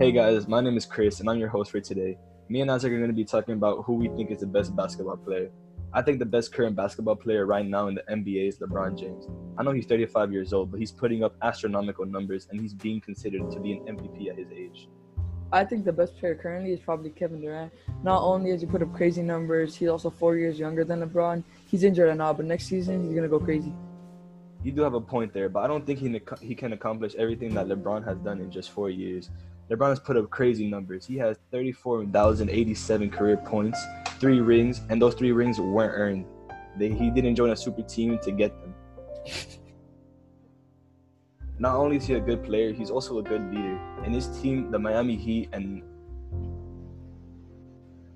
Hey guys, my name is Chris and I'm your host for today. Me and Isaac are going to be talking about who we think is the best basketball player. I think the best current basketball player right now in the NBA is LeBron James. I know he's 35 years old, but he's putting up astronomical numbers and he's being considered to be an MVP at his age. I think the best player currently is probably Kevin Durant. Not only has he put up crazy numbers, he's also four years younger than LeBron. He's injured and all, but next season he's gonna go crazy. You do have a point there, but I don't think he he can accomplish everything that LeBron has done in just four years. LeBron has put up crazy numbers. He has 34,087 career points, three rings, and those three rings weren't earned. They, he didn't join a super team to get them. Not only is he a good player, he's also a good leader. And his team, the Miami Heat, and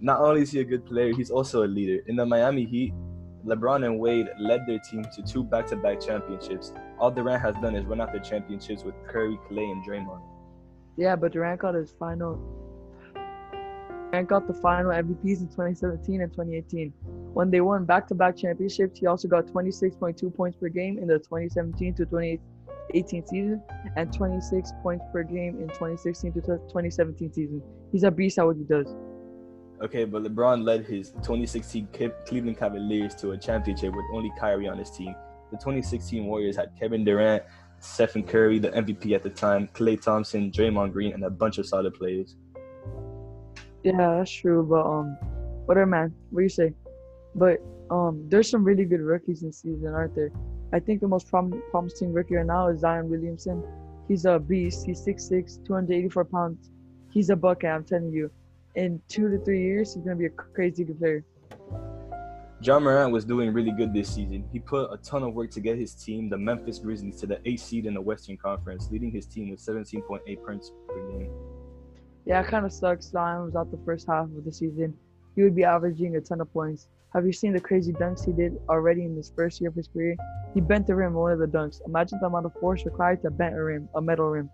not only is he a good player, he's also a leader. In the Miami Heat, LeBron and Wade led their team to two back-to-back championships. All Durant has done is run after championships with Curry, Klay, and Draymond. Yeah, but Durant got his final. Durant got the final MVPs in 2017 and 2018. When they won back-to-back championships, he also got 26.2 points per game in the 2017 to 2018 season and 26 points per game in 2016 to 2017 season. He's a beast at what he does. Okay, but LeBron led his 2016 Cleveland Cavaliers to a championship with only Kyrie on his team. The 2016 Warriors had Kevin Durant, Stephen Curry, the MVP at the time, Klay Thompson, Draymond Green, and a bunch of solid players. Yeah, that's true. But um, whatever, man. What you say? But um, there's some really good rookies this season, aren't there? I think the most prom- promising rookie right now is Zion Williamson. He's a beast. He's 6'6", 284 pounds. He's a bucket. I'm telling you. In two to three years, he's gonna be a crazy good player. Ja Morant was doing really good this season. He put a ton of work to get his team, the Memphis Grizzlies, to the eighth seed in the Western Conference, leading his team with 17.8 points per game. Yeah, it kind of sucks. Zion was out the first half of the season. He would be averaging a ton of points. Have you seen the crazy dunks he did already in his first year of his career? He bent the rim on one of the dunks. Imagine the amount of force required to bend a rim, a metal rim.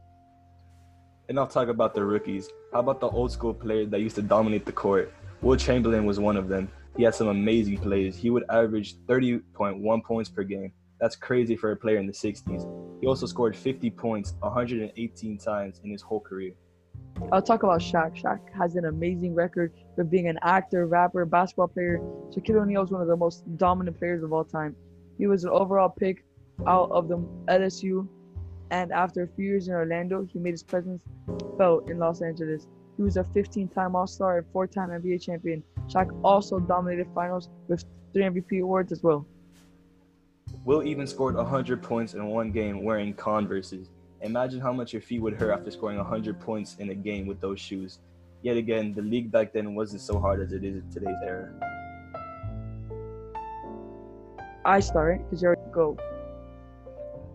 And I'll talk about the rookies. How about the old school players that used to dominate the court? Wilt Chamberlain was one of them. He had some amazing plays. He would average 30.1 points per game. That's crazy for a player in the 60s. He also scored 50 points 118 times in his whole career. I'll talk about Shaq. Shaq has an amazing record for being an actor, rapper, basketball player. Shaquille O'Neal is one of the most dominant players of all time. He was an overall pick out of the LSU, and after a few years in Orlando, he made his presence felt in Los Angeles. He was a 15-time All-Star and four-time NBA champion. Shaq also dominated finals with three MVP awards as well. Will even scored 100 points in one game wearing Converses. Imagine how much your feet would hurt after scoring 100 points in a game with those shoes. Yet again, the league back then wasn't so hard as it is in today's era. I start because you already go.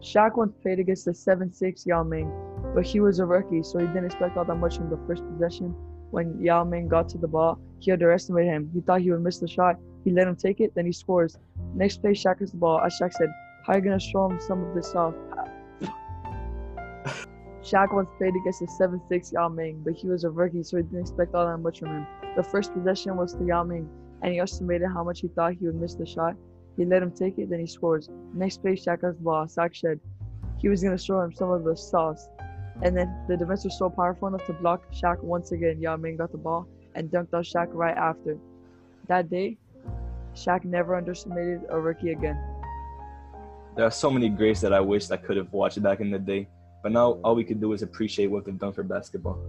Shaq once played against the 7'6 Yao Ming, but he was a rookie, so he didn't expect all that much from the first possession. When Yao Ming got to the ball, he underestimated him. He thought he would miss the shot. He let him take it, then he scores. Next play, Shaq has the ball. As Shaq said, How are you going to show him some of this off? Shaq once played against the 7'6 Yao Ming, but he was a rookie, so he didn't expect all that much from him. The first possession was to Yao Ming, and he estimated how much he thought he would miss the shot. He let him take it, then he scores. Next play, Shaq has the ball. Shaq said he was going to show him some of the sauce. And then the defense was so powerful enough to block Shaq once again. Yao Ming got the ball and dunked on Shaq right after. That day, Shaq never underestimated a rookie again. There are so many greats that I wish I could have watched back in the day, but now all we could do is appreciate what they've done for basketball.